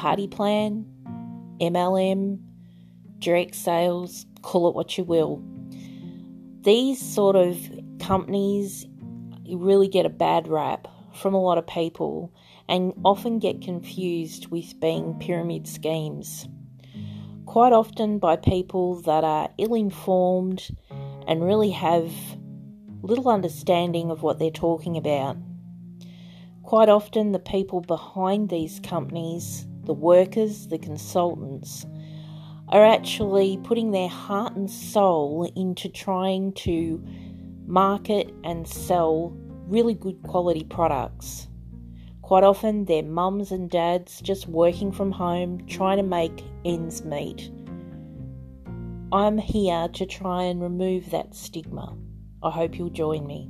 party plan, MLM, direct sales, call it what you will. These sort of companies really get a bad rap from a lot of people and often get confused with being pyramid schemes. Quite often by people that are ill informed and really have little understanding of what they're talking about. Quite often, the people behind these companies, the workers, the consultants, are actually putting their heart and soul into trying to market and sell really good quality products. Quite often, they're mums and dads just working from home, trying to make ends meet. I'm here to try and remove that stigma. I hope you'll join me.